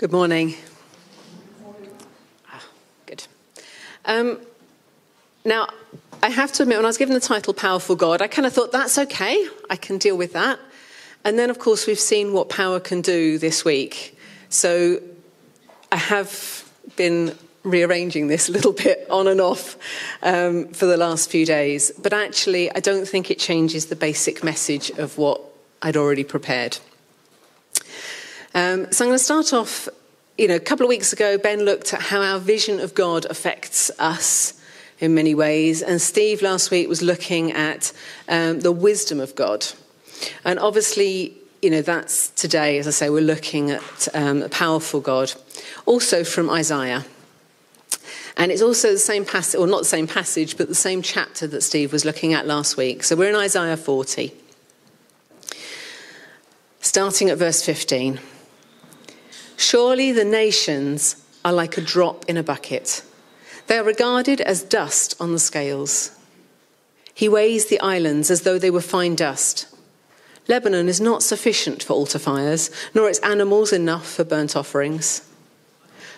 Good morning. Ah, good. Um, now, I have to admit, when I was given the title Powerful God, I kind of thought that's okay, I can deal with that. And then, of course, we've seen what power can do this week. So I have been rearranging this a little bit on and off um, for the last few days. But actually, I don't think it changes the basic message of what I'd already prepared. Um, so I'm going to start off. You know, a couple of weeks ago, Ben looked at how our vision of God affects us in many ways, and Steve last week was looking at um, the wisdom of God. And obviously, you know, that's today, as I say, we're looking at um, a powerful God, also from Isaiah. And it's also the same passage, or not the same passage, but the same chapter that Steve was looking at last week. So we're in Isaiah 40, starting at verse 15. Surely the nations are like a drop in a bucket. They are regarded as dust on the scales. He weighs the islands as though they were fine dust. Lebanon is not sufficient for altar fires, nor its animals enough for burnt offerings.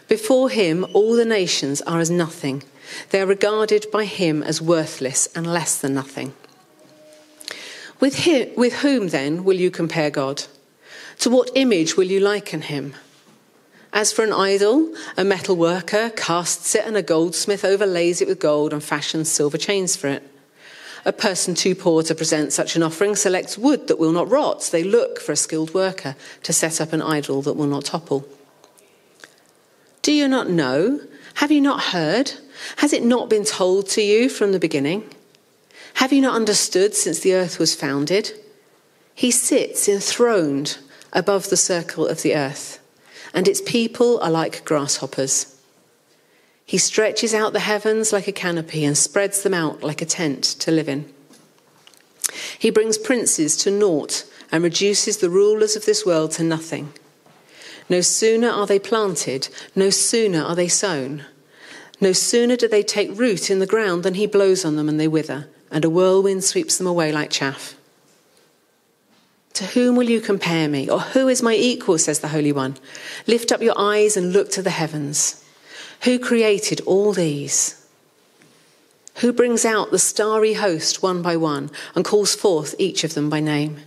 Before him, all the nations are as nothing. They are regarded by him as worthless and less than nothing. With, him, with whom, then, will you compare God? To what image will you liken him? As for an idol, a metal worker casts it and a goldsmith overlays it with gold and fashions silver chains for it. A person too poor to present such an offering selects wood that will not rot. They look for a skilled worker to set up an idol that will not topple. Do you not know? Have you not heard? Has it not been told to you from the beginning? Have you not understood since the earth was founded? He sits enthroned above the circle of the earth and its people are like grasshoppers. He stretches out the heavens like a canopy and spreads them out like a tent to live in. He brings princes to naught and reduces the rulers of this world to nothing. No sooner are they planted, no sooner are they sown. No sooner do they take root in the ground than he blows on them and they wither, and a whirlwind sweeps them away like chaff. To whom will you compare me? Or who is my equal, says the Holy One? Lift up your eyes and look to the heavens. Who created all these? Who brings out the starry host one by one and calls forth each of them by name?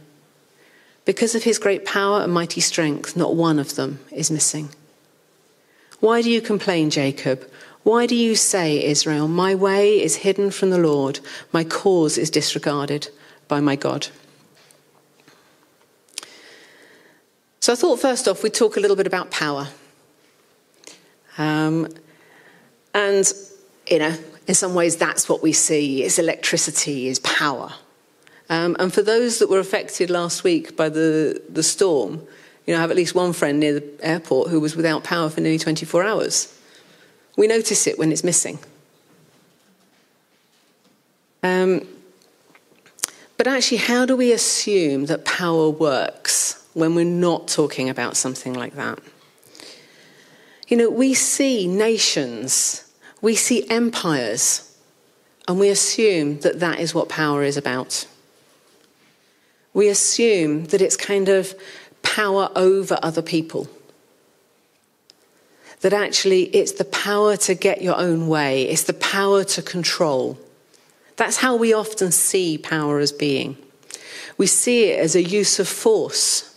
Because of his great power and mighty strength, not one of them is missing. Why do you complain, Jacob? Why do you say, Israel, my way is hidden from the Lord, my cause is disregarded by my God? So I thought first off we'd talk a little bit about power. Um, and, you know, in some ways that's what we see is electricity, is power. Um, and for those that were affected last week by the, the storm, you know, I have at least one friend near the airport who was without power for nearly 24 hours. We notice it when it's missing. Um, but actually, how do we assume that power works? When we're not talking about something like that. You know, we see nations, we see empires, and we assume that that is what power is about. We assume that it's kind of power over other people. That actually it's the power to get your own way, it's the power to control. That's how we often see power as being. We see it as a use of force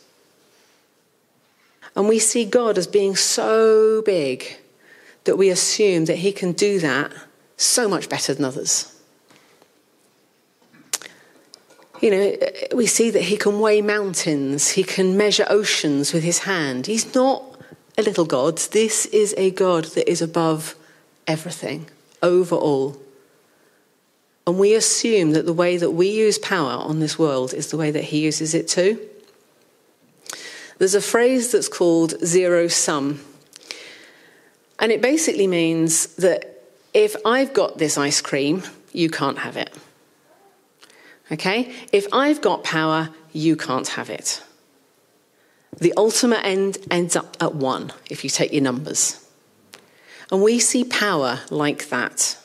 and we see God as being so big that we assume that He can do that so much better than others. You know, we see that He can weigh mountains, He can measure oceans with His hand. He's not a little God. This is a God that is above everything, over all. And we assume that the way that we use power on this world is the way that He uses it too. There's a phrase that's called zero sum. And it basically means that if I've got this ice cream, you can't have it. Okay? If I've got power, you can't have it. The ultimate end ends up at one if you take your numbers. And we see power like that.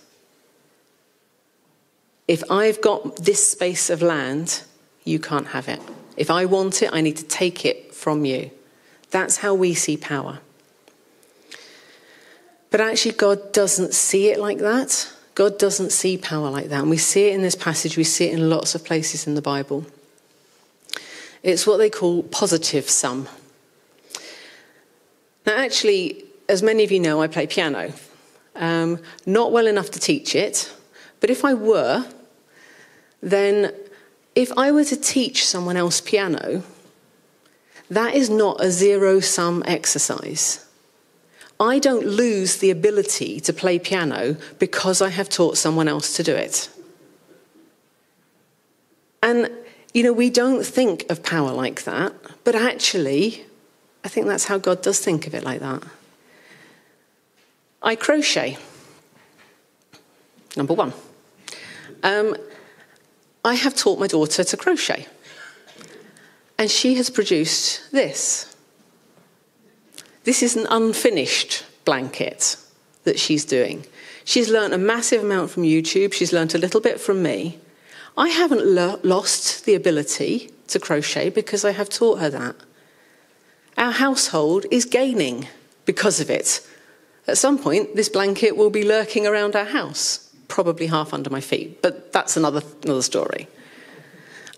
If I've got this space of land, you can't have it. If I want it, I need to take it from you. That's how we see power. But actually, God doesn't see it like that. God doesn't see power like that. And we see it in this passage, we see it in lots of places in the Bible. It's what they call positive sum. Now, actually, as many of you know, I play piano. Um, not well enough to teach it, but if I were, then if I were to teach someone else piano, that is not a zero sum exercise. I don't lose the ability to play piano because I have taught someone else to do it. And, you know, we don't think of power like that, but actually, I think that's how God does think of it like that. I crochet. Number one. Um, I have taught my daughter to crochet. And she has produced this. This is an unfinished blanket that she's doing. She's learnt a massive amount from YouTube, she's learnt a little bit from me. I haven't lo- lost the ability to crochet because I have taught her that. Our household is gaining because of it. At some point, this blanket will be lurking around our house, probably half under my feet, but that's another, another story.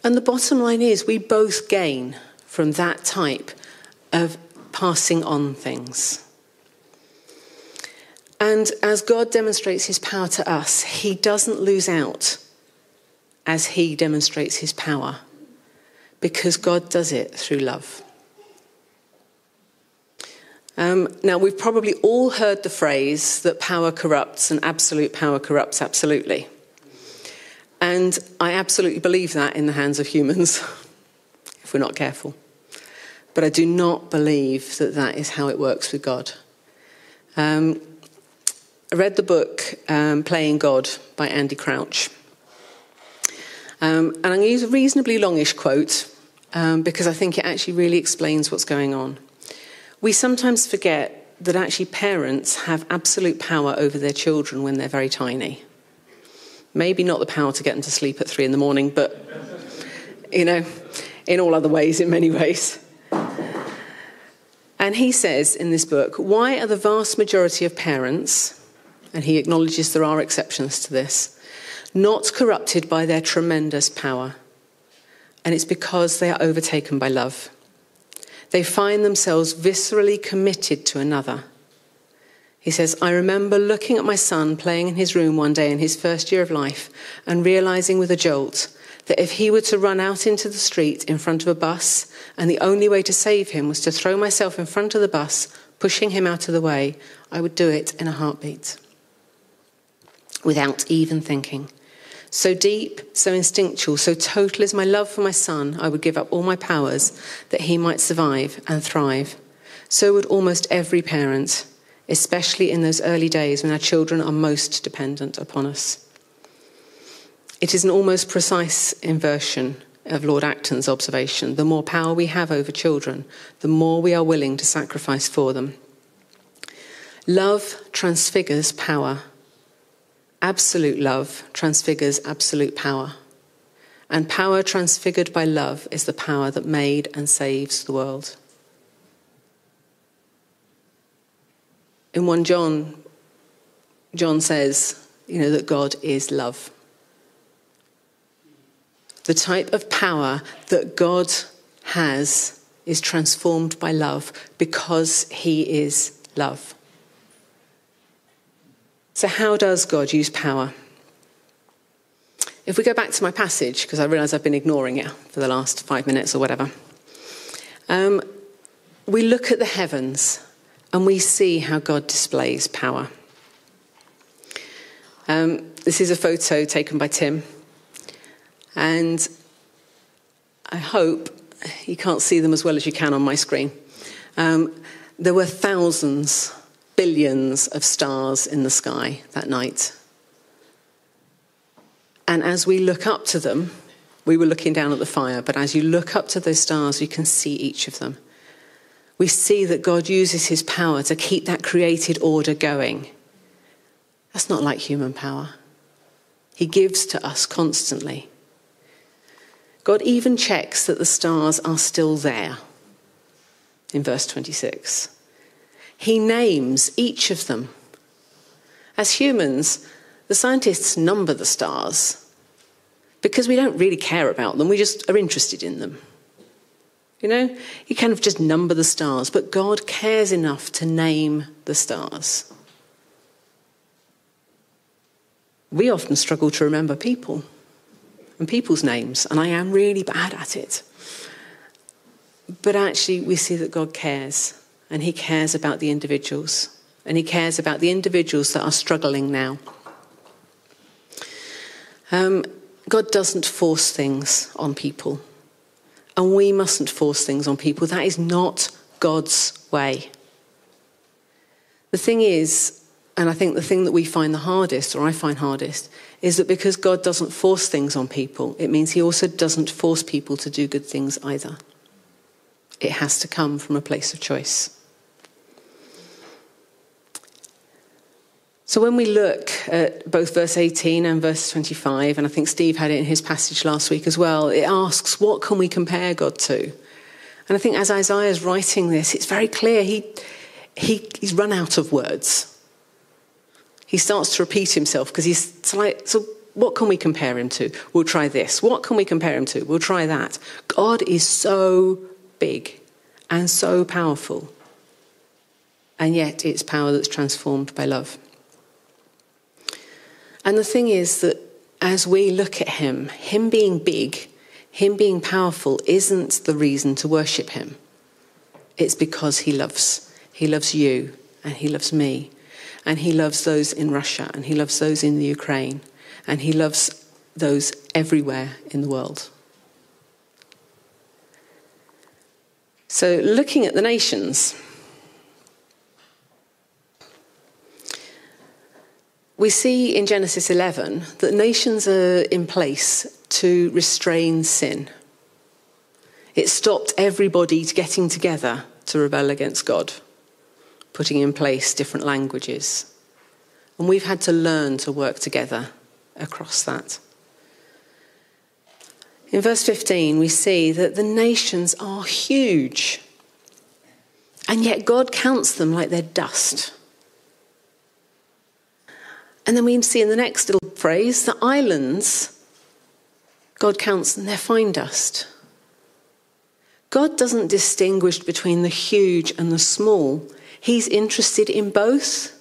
And the bottom line is, we both gain from that type of passing on things. And as God demonstrates his power to us, he doesn't lose out as he demonstrates his power because God does it through love. Um, now, we've probably all heard the phrase that power corrupts and absolute power corrupts absolutely. And I absolutely believe that in the hands of humans, if we're not careful. But I do not believe that that is how it works with God. Um, I read the book um, Playing God by Andy Crouch. Um, and I'm going to use a reasonably longish quote um, because I think it actually really explains what's going on. We sometimes forget that actually parents have absolute power over their children when they're very tiny. Maybe not the power to get them to sleep at three in the morning, but, you know, in all other ways, in many ways. And he says in this book, why are the vast majority of parents, and he acknowledges there are exceptions to this, not corrupted by their tremendous power? And it's because they are overtaken by love. They find themselves viscerally committed to another. He says, I remember looking at my son playing in his room one day in his first year of life and realizing with a jolt that if he were to run out into the street in front of a bus and the only way to save him was to throw myself in front of the bus, pushing him out of the way, I would do it in a heartbeat without even thinking. So deep, so instinctual, so total is my love for my son, I would give up all my powers that he might survive and thrive. So would almost every parent, especially in those early days when our children are most dependent upon us. It is an almost precise inversion of Lord Acton's observation. The more power we have over children, the more we are willing to sacrifice for them. Love transfigures power Absolute love transfigures absolute power. And power transfigured by love is the power that made and saves the world. In 1 John, John says, you know, that God is love. The type of power that God has is transformed by love because he is love. So, how does God use power? If we go back to my passage, because I realise I've been ignoring it for the last five minutes or whatever, um, we look at the heavens and we see how God displays power. Um, this is a photo taken by Tim, and I hope you can't see them as well as you can on my screen. Um, there were thousands billions of stars in the sky that night. And as we look up to them, we were looking down at the fire, but as you look up to those stars, you can see each of them. We see that God uses his power to keep that created order going. That's not like human power. He gives to us constantly. God even checks that the stars are still there in verse 26. He names each of them As humans, the scientists number the stars because we don't really care about them, we just are interested in them. You know, you kind of just number the stars, but God cares enough to name the stars. We often struggle to remember people and people's names, and I am really bad at it. But actually, we see that God cares, and He cares about the individuals, and He cares about the individuals that are struggling now. Um, God doesn't force things on people, and we mustn't force things on people. That is not God's way. The thing is, and I think the thing that we find the hardest, or I find hardest, is that because God doesn't force things on people, it means He also doesn't force people to do good things either. It has to come from a place of choice. So when we look at both verse 18 and verse 25, and I think Steve had it in his passage last week as well, it asks, what can we compare God to? And I think as Isaiah is writing this, it's very clear he, he, he's run out of words. He starts to repeat himself because he's like, so what can we compare him to? We'll try this. What can we compare him to? We'll try that. God is so big and so powerful. And yet it's power that's transformed by love. And the thing is that as we look at him, him being big, him being powerful, isn't the reason to worship him. It's because he loves. He loves you and he loves me. And he loves those in Russia and he loves those in the Ukraine and he loves those everywhere in the world. So, looking at the nations, we see in Genesis 11 that nations are in place to restrain sin. It stopped everybody getting together to rebel against God, putting in place different languages. And we've had to learn to work together across that. In verse 15, we see that the nations are huge, and yet God counts them like they're dust. And then we see in the next little phrase the islands, God counts them, they're fine dust. God doesn't distinguish between the huge and the small, He's interested in both.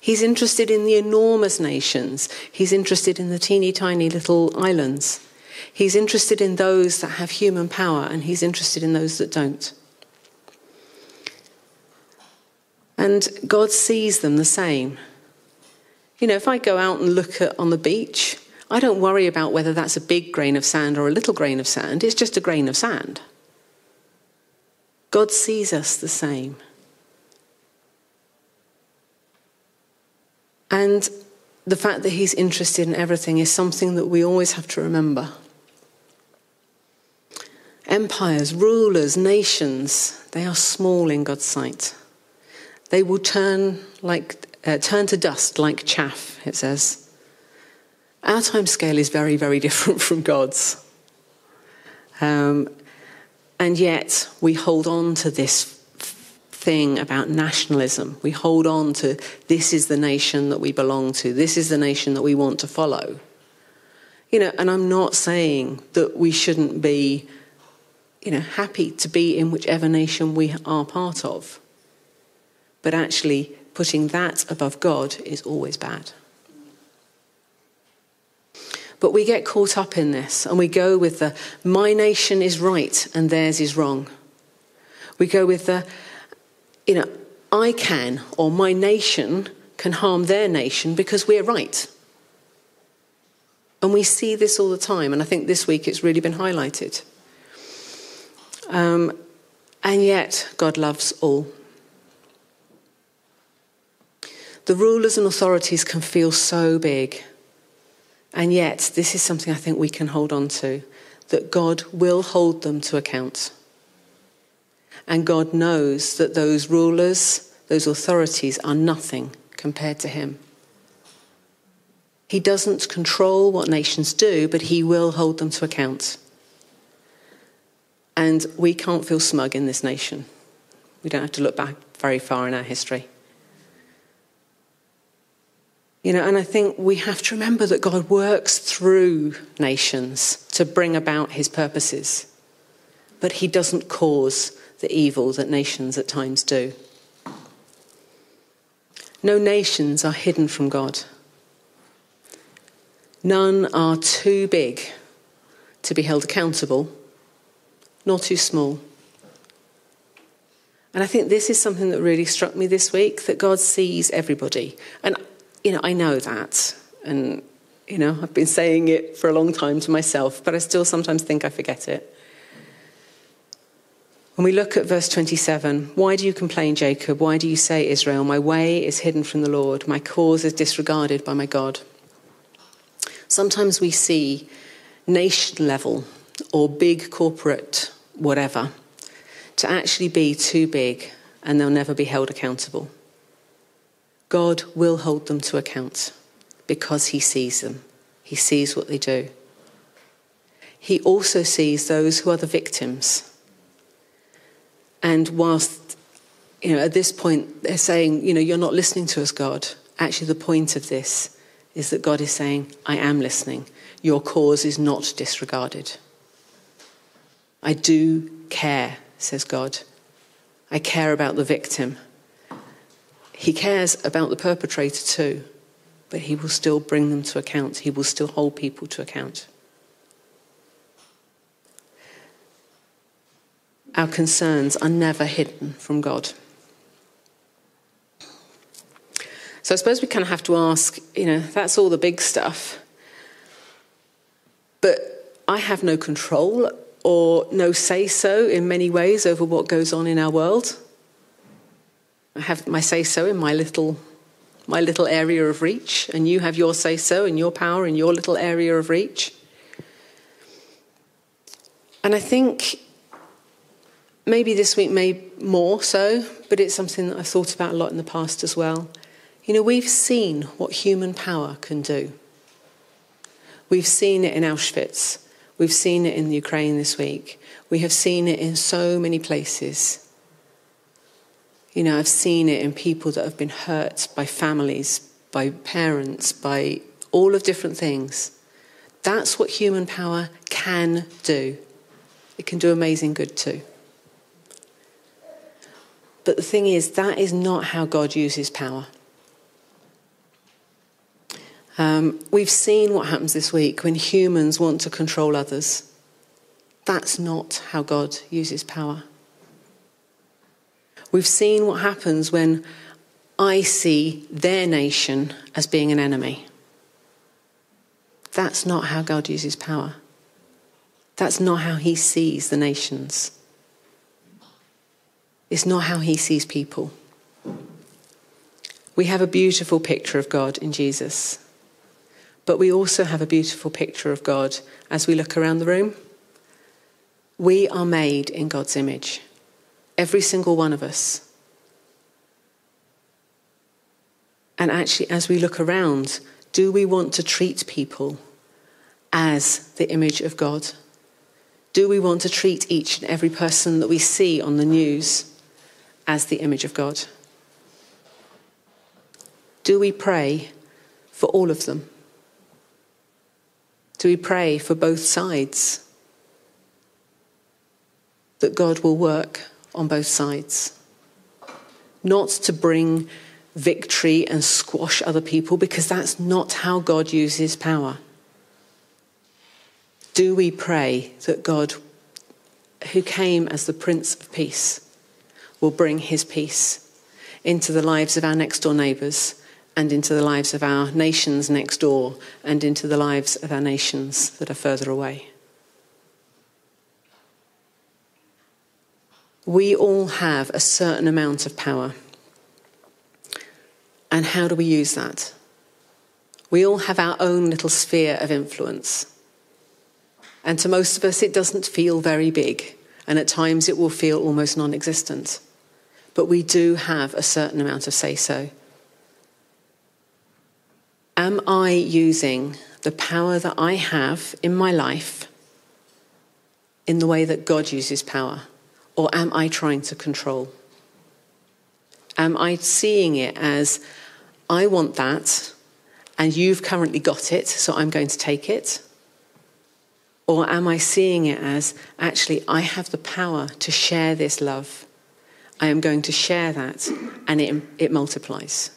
He's interested in the enormous nations. He's interested in the teeny tiny little islands. He's interested in those that have human power, and he's interested in those that don't. And God sees them the same. You know, if I go out and look at on the beach, I don't worry about whether that's a big grain of sand or a little grain of sand. It's just a grain of sand. God sees us the same. And the fact that he's interested in everything is something that we always have to remember. Empires, rulers, nations, they are small in God's sight. They will turn like uh, turn to dust like chaff, it says. Our time scale is very, very different from God's. Um, and yet we hold on to this thing about nationalism. We hold on to this is the nation that we belong to, this is the nation that we want to follow. You know, and I'm not saying that we shouldn't be, you know, happy to be in whichever nation we are part of. But actually, putting that above God is always bad. But we get caught up in this and we go with the my nation is right and theirs is wrong. We go with the you know, I can or my nation can harm their nation because we're right. And we see this all the time, and I think this week it's really been highlighted. Um, and yet, God loves all. The rulers and authorities can feel so big, and yet, this is something I think we can hold on to that God will hold them to account. And God knows that those rulers, those authorities are nothing compared to Him. He doesn't control what nations do, but He will hold them to account. And we can't feel smug in this nation. We don't have to look back very far in our history. You know, and I think we have to remember that God works through nations to bring about his purposes. But he doesn't cause the evil that nations at times do. No nations are hidden from God. None are too big to be held accountable, nor too small. And I think this is something that really struck me this week that God sees everybody. And, you know, I know that. And, you know, I've been saying it for a long time to myself, but I still sometimes think I forget it. When we look at verse 27, why do you complain, Jacob? Why do you say, Israel, my way is hidden from the Lord, my cause is disregarded by my God? Sometimes we see nation level or big corporate whatever to actually be too big and they'll never be held accountable. God will hold them to account because he sees them. He sees what they do. He also sees those who are the victims. And whilst, you know, at this point they're saying, you know, you're not listening to us, God, actually the point of this is that God is saying, I am listening. Your cause is not disregarded. I do care, says God. I care about the victim. He cares about the perpetrator too, but he will still bring them to account. He will still hold people to account. Our concerns are never hidden from God. So I suppose we kind of have to ask, you know, that's all the big stuff. But I have no control or no say so in many ways over what goes on in our world. I have my say so in my little my little area of reach, and you have your say so and your power in your little area of reach. And I think maybe this week, may more so, but it's something that I've thought about a lot in the past as well. You know, we've seen what human power can do. We've seen it in Auschwitz. We've seen it in the Ukraine this week. We have seen it in so many places. You know, I've seen it in people that have been hurt by families, by parents, by all of different things. That's what human power can do. It can do amazing good too. But the thing is, that is not how God uses power. Um, we've seen what happens this week when humans want to control others. That's not how God uses power. We've seen what happens when I see their nation as being an enemy. That's not how God uses power. That's not how he sees the nations. It's not how he sees people. We have a beautiful picture of God in Jesus. But we also have a beautiful picture of God as we look around the room. We are made in God's image, every single one of us. And actually, as we look around, do we want to treat people as the image of God? Do we want to treat each and every person that we see on the news as the image of God? Do we pray for all of them? Do we pray for both sides? That God will work on both sides. Not to bring victory and squash other people, because that's not how God uses power. Do we pray that God, who came as the Prince of Peace, will bring his peace into the lives of our next door neighbours and into the lives of our nations next door and into the lives of our nations that are further away. We all have a certain amount of power. And how do we use that? We all have our own little sphere of influence. And to most of us, it doesn't feel very big. And at times, it will feel almost non existent. But we do have a certain amount of say so. Am I using the power that I have in my life in the way that God uses power? Or am I trying to control? Am I seeing it as I want that and you've currently got it, so I'm going to take it? Or am I seeing it as actually, I have the power to share this love? I am going to share that, and it, it multiplies.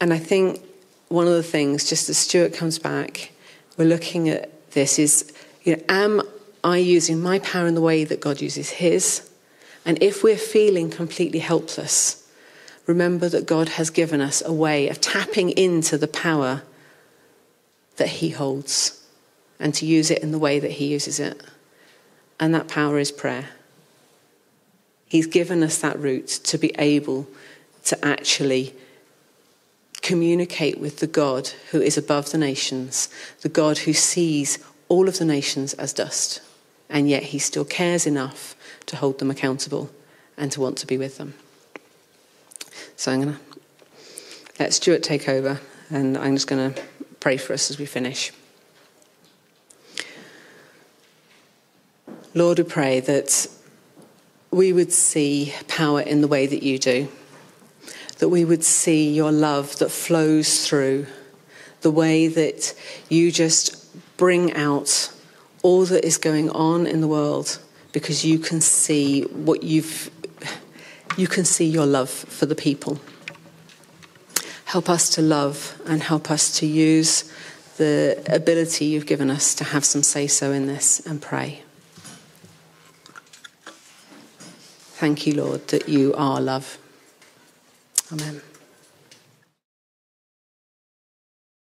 And I think one of the things, just as Stuart comes back, we're looking at this is, you know, am I using my power in the way that God uses his? And if we're feeling completely helpless, remember that God has given us a way of tapping into the power that he holds and to use it in the way that he uses it. And that power is prayer. He's given us that route to be able to actually communicate with the God who is above the nations, the God who sees all of the nations as dust, and yet he still cares enough to hold them accountable and to want to be with them. So I'm going to let Stuart take over, and I'm just going to pray for us as we finish. Lord, we pray that we would see power in the way that you do that we would see your love that flows through, the way that you just bring out all that is going on in the world because you can see what you've you can see your love for the people. Help us to love and help us to use the ability you've given us to have some say so in this and pray. Thank you, Lord, that you are love. Amen.